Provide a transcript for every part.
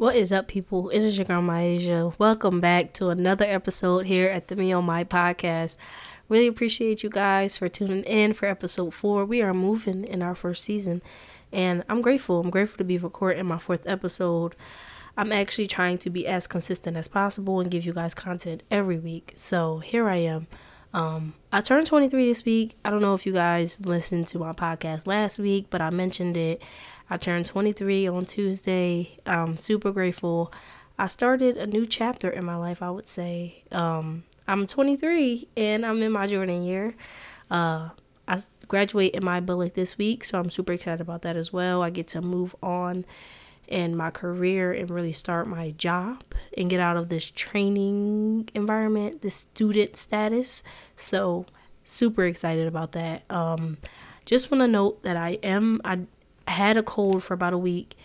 What is up, people? It is your girl Myasia. Welcome back to another episode here at the Me on My podcast. Really appreciate you guys for tuning in for episode four. We are moving in our first season, and I'm grateful. I'm grateful to be recording my fourth episode. I'm actually trying to be as consistent as possible and give you guys content every week. So here I am. Um, I turned 23 this week. I don't know if you guys listened to my podcast last week, but I mentioned it. I turned 23 on Tuesday. I'm super grateful. I started a new chapter in my life, I would say. Um, I'm 23 and I'm in my Jordan year. Uh, I graduate in my bullet this week, so I'm super excited about that as well. I get to move on in my career and really start my job and get out of this training environment, this student status. So super excited about that. Um, just want to note that I am I had a cold for about a week.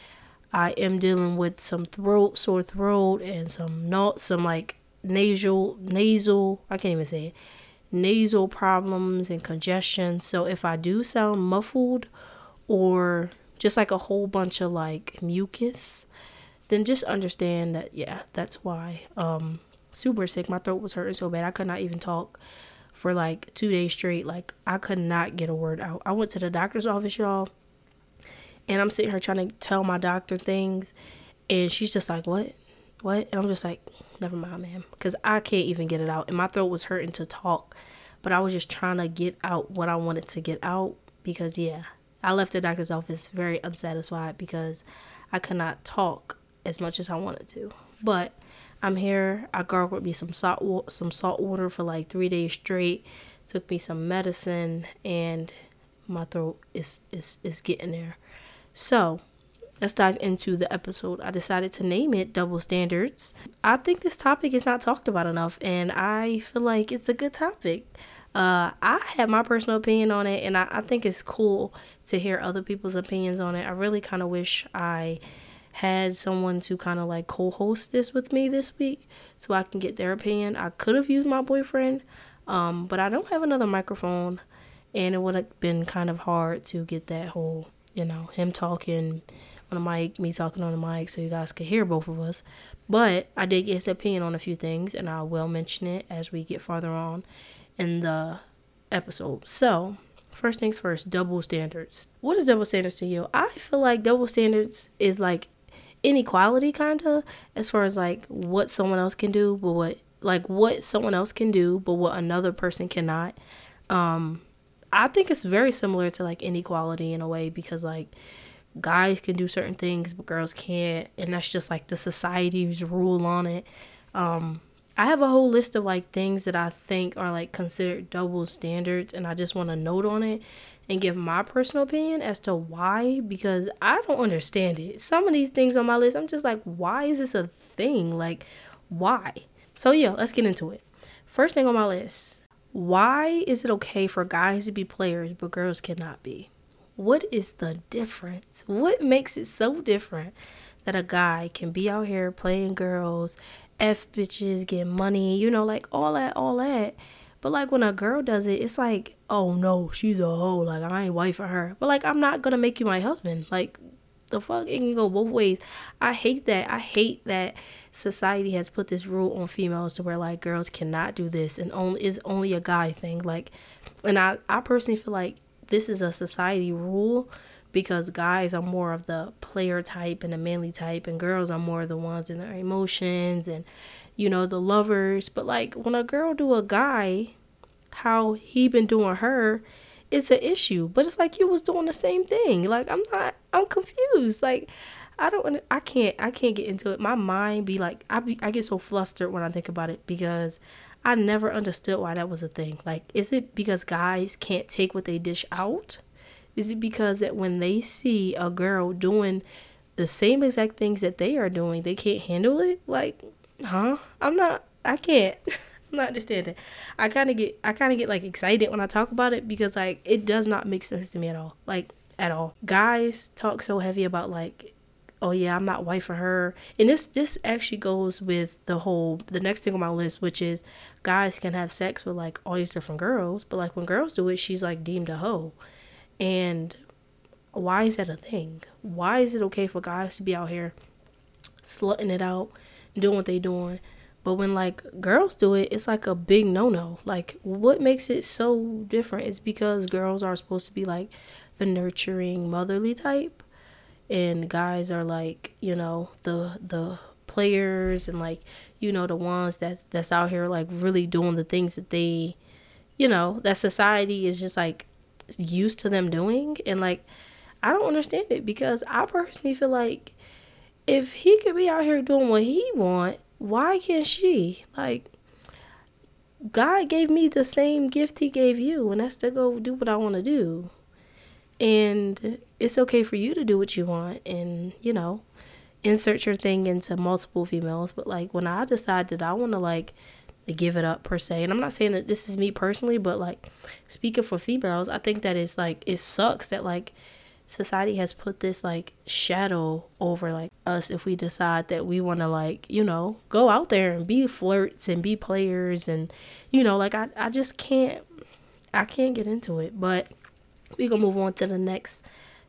I am dealing with some throat, sore throat, and some not some like nasal, nasal. I can't even say it. Nasal problems and congestion. So if I do sound muffled, or just like a whole bunch of like mucus, then just understand that yeah, that's why. Um, super sick. My throat was hurting so bad I could not even talk for like two days straight. Like I could not get a word out. I went to the doctor's office, y'all and I'm sitting here trying to tell my doctor things, and she's just like, "What? What?" And I'm just like, "Never mind, ma'am," because I can't even get it out, and my throat was hurting to talk, but I was just trying to get out what I wanted to get out because yeah, I left the doctor's office very unsatisfied because I could not talk as much as I wanted to, but. I'm here. I gargled me some salt some salt water for like three days straight. Took me some medicine, and my throat is is is getting there. So, let's dive into the episode. I decided to name it Double Standards. I think this topic is not talked about enough, and I feel like it's a good topic. Uh, I have my personal opinion on it, and I, I think it's cool to hear other people's opinions on it. I really kind of wish I had someone to kind of like co host this with me this week so I can get their opinion. I could have used my boyfriend, um, but I don't have another microphone, and it would have been kind of hard to get that whole you know, him talking on the mic, me talking on the mic, so you guys could hear both of us. But I did get his opinion on a few things, and I will mention it as we get farther on in the episode. So, first things first, double standards. What is double standards to you? I feel like double standards is like inequality, kind of, as far as like what someone else can do, but what like what someone else can do, but what another person cannot. Um, I think it's very similar to like inequality in a way because like guys can do certain things but girls can't and that's just like the society's rule on it. Um I have a whole list of like things that I think are like considered double standards and I just want to note on it and give my personal opinion as to why because I don't understand it. Some of these things on my list I'm just like why is this a thing? Like why? So yeah, let's get into it. First thing on my list, why is it okay for guys to be players but girls cannot be? What is the difference? What makes it so different that a guy can be out here playing girls, F bitches, get money, you know, like all that, all that. But like when a girl does it, it's like, oh no, she's a hoe. Like I ain't wife for her. But like I'm not gonna make you my husband. Like the fuck it can go both ways. I hate that. I hate that society has put this rule on females to where like girls cannot do this and only is only a guy thing like and I, I personally feel like this is a society rule because guys are more of the player type and the manly type and girls are more the ones in their emotions and you know the lovers but like when a girl do a guy how he been doing her it's an issue but it's like you was doing the same thing like i'm not i'm confused like I don't I can't I can't get into it. My mind be like I be I get so flustered when I think about it because I never understood why that was a thing. Like is it because guys can't take what they dish out? Is it because that when they see a girl doing the same exact things that they are doing, they can't handle it? Like, huh? I'm not I can't. Not understanding. I kind of get I kind of get like excited when I talk about it because like it does not make sense to me at all. Like at all. Guys talk so heavy about like oh yeah, I'm not white for her. And this this actually goes with the whole the next thing on my list, which is guys can have sex with like all these different girls, but like when girls do it, she's like deemed a hoe. And why is that a thing? Why is it okay for guys to be out here slutting it out, doing what they doing. But when like girls do it, it's like a big no no. Like what makes it so different is because girls are supposed to be like the nurturing motherly type and guys are like, you know, the the players and like, you know, the ones that's that's out here like really doing the things that they you know, that society is just like used to them doing and like I don't understand it because I personally feel like if he could be out here doing what he want why can't she? Like, God gave me the same gift He gave you, and that's to go do what I want to do. And it's okay for you to do what you want and, you know, insert your thing into multiple females. But, like, when I decide that I want to, like, give it up per se, and I'm not saying that this is me personally, but, like, speaking for females, I think that it's, like, it sucks that, like, society has put this like shadow over like us if we decide that we want to like you know go out there and be flirts and be players and you know like I, I just can't i can't get into it. But we gonna move on to the next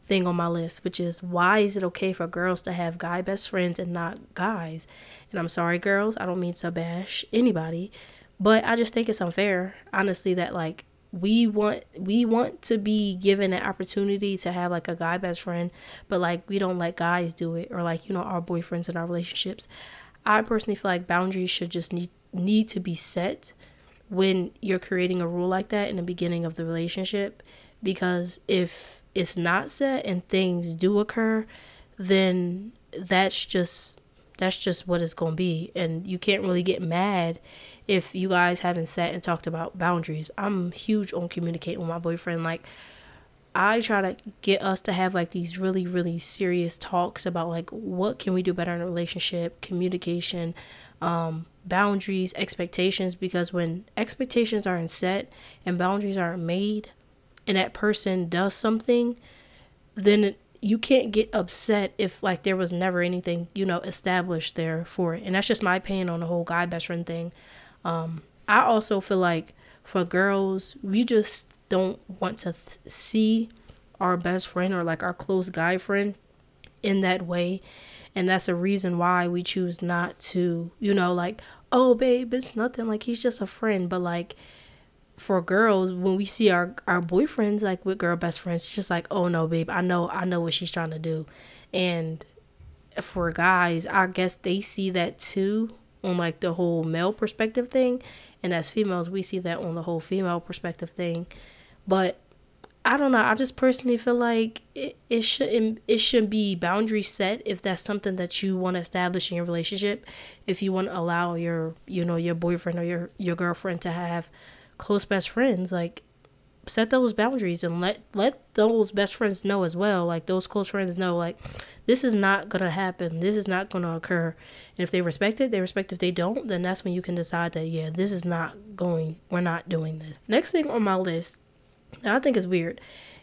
thing on my list which is why is it okay for girls to have guy best friends and not guys? And i'm sorry girls i don't mean to bash anybody but i just think it's unfair honestly that like we want we want to be given an opportunity to have like a guy best friend but like we don't let guys do it or like you know our boyfriends in our relationships. I personally feel like boundaries should just need need to be set when you're creating a rule like that in the beginning of the relationship because if it's not set and things do occur then that's just that's just what it's going to be. And you can't really get mad if you guys haven't sat and talked about boundaries. I'm huge on communicating with my boyfriend. Like, I try to get us to have like these really, really serious talks about like what can we do better in a relationship, communication, um, boundaries, expectations. Because when expectations aren't set and boundaries aren't made, and that person does something, then you can't get upset if like there was never anything you know established there for it. And that's just my opinion on the whole guy best friend thing. Um, I also feel like for girls, we just don't want to th- see our best friend or like our close guy friend in that way. And that's a reason why we choose not to, you know, like, oh, babe, it's nothing. Like, he's just a friend. But, like, for girls, when we see our, our boyfriends, like, with girl best friends, it's just like, oh, no, babe, I know, I know what she's trying to do. And for guys, I guess they see that too on like the whole male perspective thing. And as females we see that on the whole female perspective thing. But i don't know. I just personally feel like it, it shouldn't it should be boundary set if that's something that you want to establish in your relationship. If you want to allow your you know your boyfriend or your your girlfriend to have close best friends like set those boundaries and let let those best friends know as well. Like those close friends know like this is not gonna happen. This is not gonna occur. And if they respect it they respect if they don't then that's when you can decide that yeah this is not going we're not doing this. Next thing on my list that i think is weird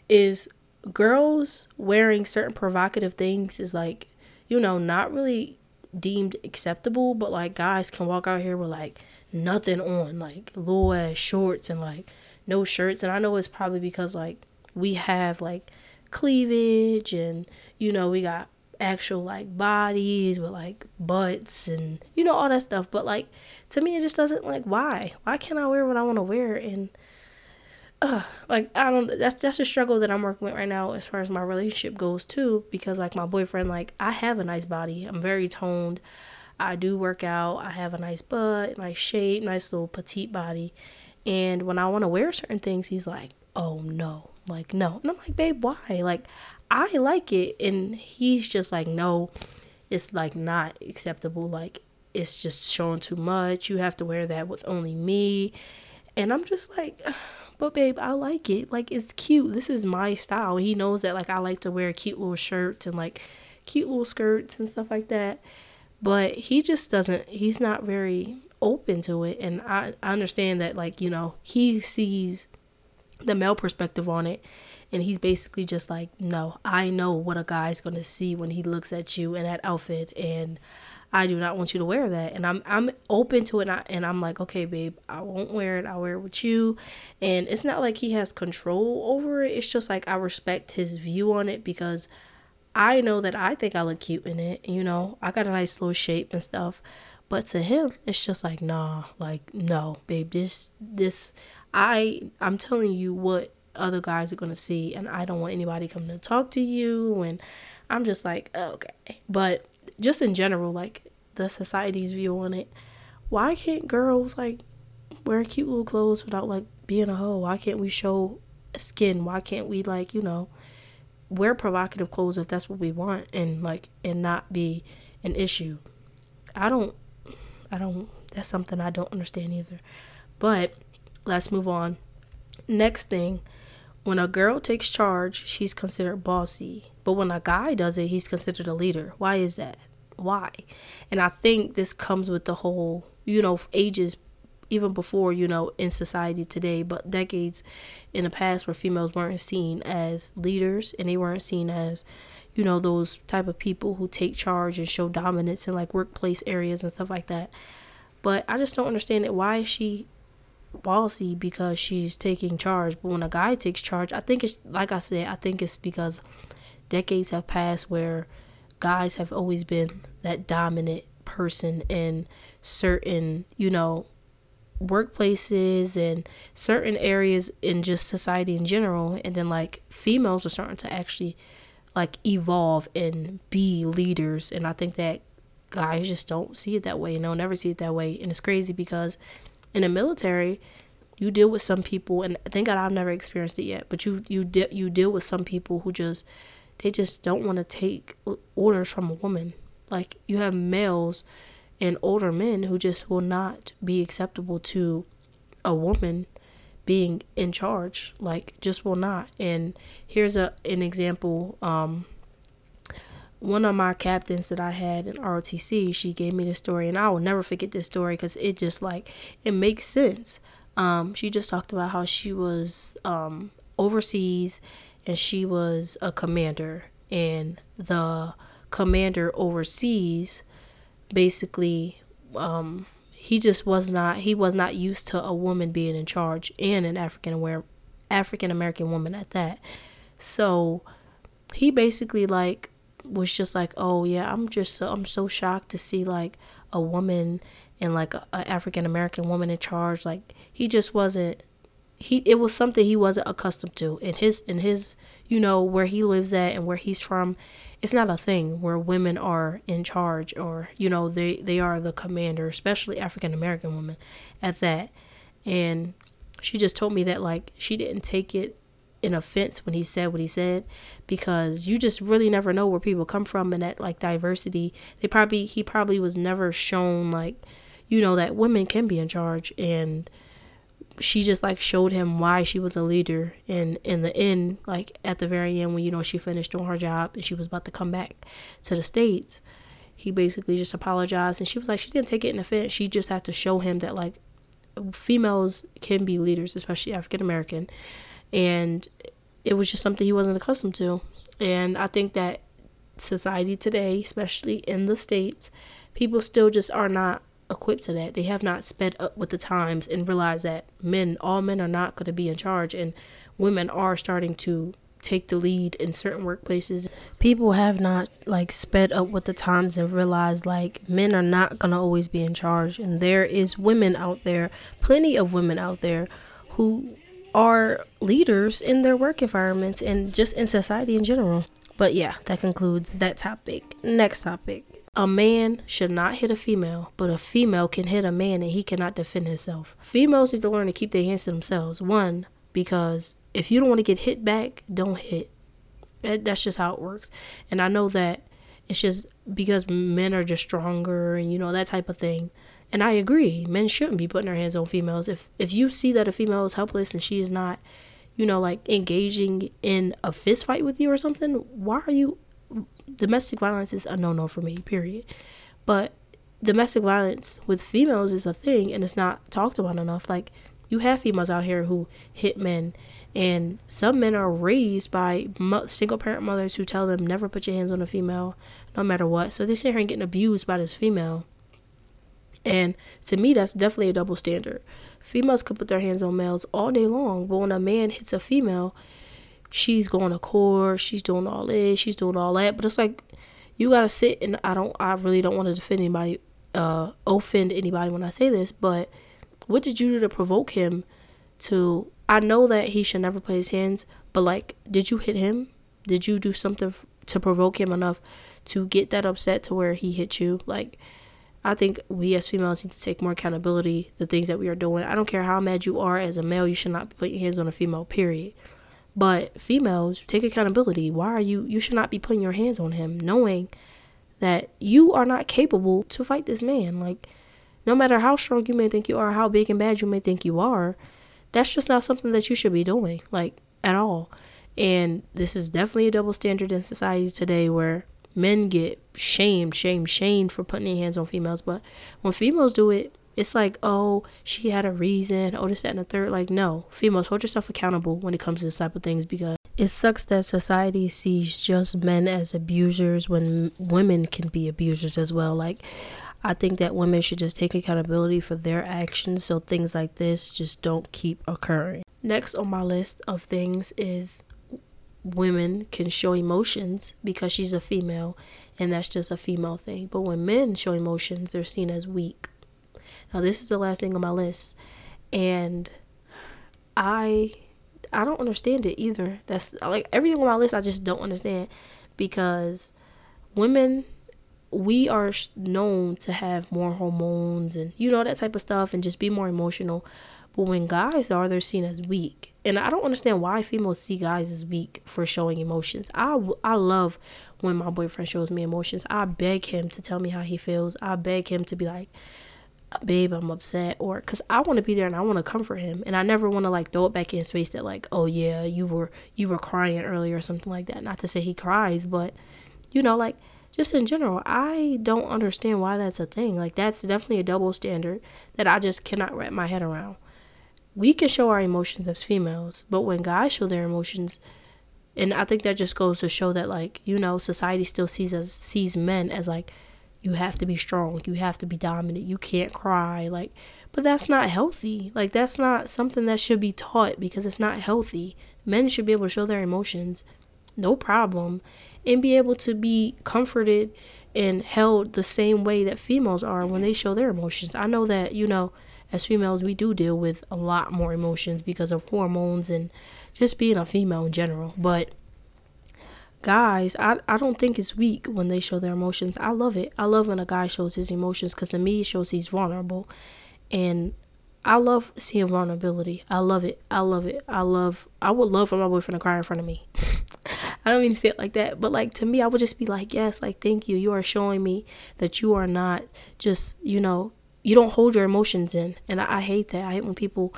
is girls wearing certain provocative things is like you know not really deemed acceptable but like guys can walk out here with like nothing on like little ass shorts and like no shirts. And I know it's probably because like we have like cleavage and you know we got actual like bodies with like butts and you know all that stuff. But like to me it just doesn't like why? Why can't I wear what I want to wear? And uh, like I don't that's that's a struggle that I'm working with right now as far as my relationship goes too because like my boyfriend like I have a nice body. I'm very toned. I do work out. I have a nice butt nice shape nice little petite body. And when I want to wear certain things, he's like, oh no, like no. And I'm like, babe, why? Like, I like it. And he's just like, no, it's like not acceptable. Like, it's just showing too much. You have to wear that with only me. And I'm just like, but babe, I like it. Like, it's cute. This is my style. He knows that, like, I like to wear cute little shirts and like cute little skirts and stuff like that. But he just doesn't, he's not very open to it and I, I understand that like you know he sees the male perspective on it and he's basically just like no i know what a guy's going to see when he looks at you in that outfit and i do not want you to wear that and i'm i'm open to it and, I, and i'm like okay babe i won't wear it i'll wear it with you and it's not like he has control over it it's just like i respect his view on it because I know that I think I look cute in it. You know, I got a nice little shape and stuff. But to him, it's just like, nah, like, no, babe, this, this, I, I'm telling you what other guys are gonna see, and I don't want anybody coming to talk to you. And I'm just like, okay. But just in general, like, the society's view on it, why can't girls, like, wear cute little clothes without, like, being a hoe? Why can't we show skin? Why can't we, like, you know, wear provocative clothes if that's what we want and like and not be an issue. I don't I don't that's something I don't understand either. But let's move on. Next thing, when a girl takes charge, she's considered bossy. But when a guy does it, he's considered a leader. Why is that? Why? And I think this comes with the whole, you know, ages even before, you know, in society today, but decades in the past where females weren't seen as leaders and they weren't seen as, you know, those type of people who take charge and show dominance in like workplace areas and stuff like that. But I just don't understand it. Why is she bossy because she's taking charge? But when a guy takes charge, I think it's like I said, I think it's because decades have passed where guys have always been that dominant person in certain, you know, workplaces and certain areas in just society in general. And then like females are starting to actually like evolve and be leaders. And i think that guys just don't see it that way and they'll never see it that way. And it's crazy because in the military you deal with some people and thank god i've never experienced it yet but you you de- you deal with some people who just they just don't want to take orders from a woman. Like you have males and older men who just will not be acceptable to a woman being in charge like just will not. And here's a an example um one of my captains that I had in ROTC, she gave me the story, and I will never forget this story because it just like it makes sense. Um, she just talked about how she was um, overseas and she was a commander, and the commander overseas basically um, he just was not he was not used to a woman being in charge and an African aware African American woman at that. So he basically like was just like, "Oh yeah, I'm just so I'm so shocked to see like a woman and like a, a African American woman in charge." Like he just wasn't he it was something he wasn't accustomed to in his in his you know where he lives at and where he's from it's not a thing where women are in charge or you know they they are the commander especially african american women at that and she just told me that like she didn't take it in offense when he said what he said because you just really never know where people come from and that like diversity. They probably he probably was never shown like you know that women can be in charge. And she just like showed him why she was a leader. And in the end like at the very end when you know she finished doing her job and she was about to come back to the states he basically just apologized. And she was like she didn't take it in offense. She just had to show him that like females can be leaders especially african american and it was just something he wasn't accustomed to and i think that society today especially in the states people still just are not equipped to that. They have not sped up with the times and realized that men, all men are not going to be in charge, and women are starting to take the lead in certain workplaces. People have not like sped up with the times and realized like men are not going to always be in charge and there is women out there, plenty of women out there who are leaders in their work environments and just in society in general. But yeah, that concludes that topic. Next topic. A man should not hit a female, but a female can hit a man and he cannot defend himself. Females need to learn to keep their hands to themselves. One, because if you don't want to get hit back, don't hit. That's just how it works. And I know that it's just because men are just stronger and you know that type of thing. And I agree, men shouldn't be putting their hands on females. If if you see that a female is helpless and she is not, you know, like engaging in a fist fight with you or something, why are you domestic violence is a no no for me, period. But domestic violence with females is a thing and it's not talked about enough. Like, you have females out here who hit men, and some men are raised by single parent mothers who tell them never put your hands on a female, no matter what. So they sit here and getting abused by this female. And to me, that's definitely a double standard. Females could put their hands on males all day long, but when a man hits a female, she's going to court, she's doing all this, she's doing all that. But it's like you gotta sit and I don't I really don't want to defend anybody uh offend anybody when I say this, but what did you do to provoke him to I know that he should never play his hands, but like did you hit him? Did you do something to provoke him enough to get that upset to where he hit you? Like I think we as females need to take more accountability the things that we are doing. I don't care how mad you are as a male, you should not be putting your hands on a female, period. But females, take accountability. Why are you you should not be putting your hands on him knowing that you are not capable to fight this man. Like no matter how strong you may think you are, how big and bad you may think you are, that's just not something that you should be doing, like at all. And this is definitely a double standard in society today where men get shamed, shamed, shamed for putting their hands on females. But when females do it, it's like, oh, she had a reason, oh, this, that, and the third. Like, no, females, hold yourself accountable when it comes to this type of things because it sucks that society sees just men as abusers when women can be abusers as well. Like, I think that women should just take accountability for their actions so things like this just don't keep occurring. Next on my list of things is women can show emotions because she's a female and that's just a female thing. But when men show emotions, they're seen as weak. Now, this is the last thing on my list, and I I don't understand it either. That's like everything on my list I just don't understand because women we are known to have more hormones and you know that type of stuff and just be more emotional. But when guys are, they're seen as weak. And I don't understand why females see guys as weak for showing emotions. I, I love when my boyfriend shows me emotions. I beg him to tell me how he feels. I beg him to be like, babe, I'm upset, or because I want to be there and I want to comfort him, and I never want to like throw it back in his face that like, oh yeah, you were you were crying earlier or something like that. Not to say he cries, but you know, like just in general, I don't understand why that's a thing. Like that's definitely a double standard that I just cannot wrap my head around. We can show our emotions as females, but when guys show their emotions, and I think that just goes to show that like you know society still sees as sees men as like you have to be strong you have to be dominant you can't cry like but that's not healthy. Like that's not something that should be taught because it's not healthy. Men should be able to show their emotions no problem and be able to be comforted and held the same way that females are when they show their emotions. I know that you know as females we do deal with a lot more emotions because of hormones and just being a female in general but guys, I, I don't think it's weak when they show their emotions. I love it. I love when a guy shows his emotions because to me it shows he's vulnerable. And I love seeing vulnerability. I love it. I love it. I love I would love for my boyfriend to cry in front of me. I don't mean to say it like that, but like to me I would just be like, Yes, like thank you. You are showing me that you are not just, you know, you don't hold your emotions in. And I, I hate that. I hate when people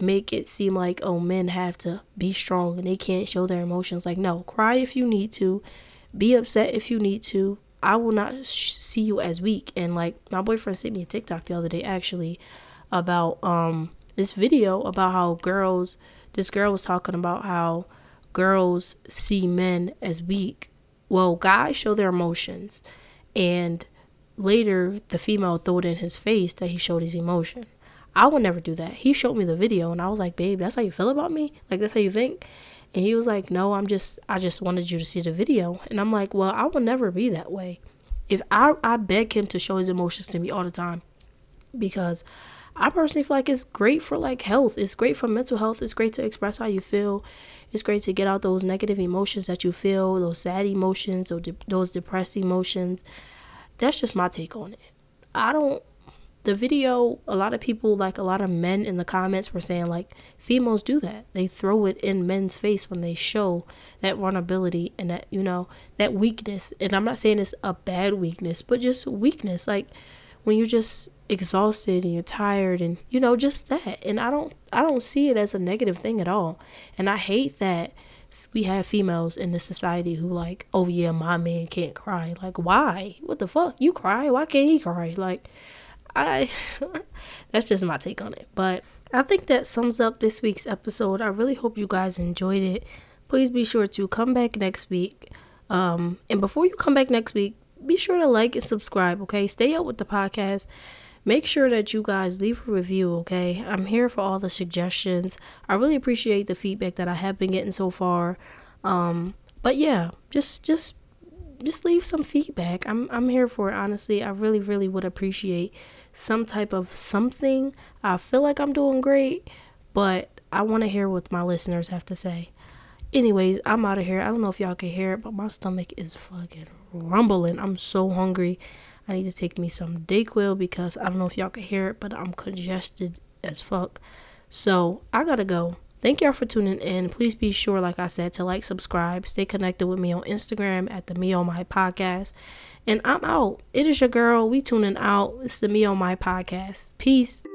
make it seem like oh men have to be strong and they can't show their emotions. Like no cry if you need to. Be upset if you need to. I will not sh- see you as weak. And like my boyfriend sent me a tiktok the other day actually about um this video about how girls this girl was talking about how girls see men as weak. Well guys show their emotions. And later the female threw it in his face that he showed his emotion I would never do that. He showed me the video and I was like, babe, that's how you feel about me? Like, that's how you think? And he was like, no, I'm just, I just wanted you to see the video. And I'm like, well, I will never be that way. If I, I beg him to show his emotions to me all the time because I personally feel like it's great for like health. It's great for mental health. It's great to express how you feel. It's great to get out those negative emotions that you feel, those sad emotions or de- those depressed emotions. That's just my take on it. I don't the video a lot of people like a lot of men in the comments were saying like females do that. They throw it in men's face when they show that vulnerability and that you know that weakness. And i'm not saying it's a bad weakness but just weakness. Like when you're just exhausted and you're tired and you know just that. And i don't i don't see it as a negative thing at all. And i hate that we have females in this society who like oh yeah my man can't cry like why what the fuck you cry why can't he cry like I that's just my take on it. But I think that sums up this week's episode. I really hope you guys enjoyed it. Please be sure to come back next week. Um, and before you come back next week, be sure to like and subscribe, okay? Stay up with the podcast. Make sure that you guys leave a review, okay? I'm here for all the suggestions. I really appreciate the feedback that I have been getting so far. Um, but yeah, just just just leave some feedback. I'm I'm here for it, honestly. I really really would appreciate some type of something. I feel like I'm doing great, but I want to hear what my listeners have to say. Anyways, I'm out of here. I don't know if y'all can hear it, but my stomach is fucking rumbling. I'm so hungry. I need to take me some Dayquil because I don't know if y'all can hear it, but I'm congested as fuck. So I gotta go. Thank y'all for tuning in. Please be sure, like I said, to like, subscribe, stay connected with me on Instagram at the Me on My Podcast. And I'm out. It is your girl. We tuning out. It's the Me on My Podcast. Peace.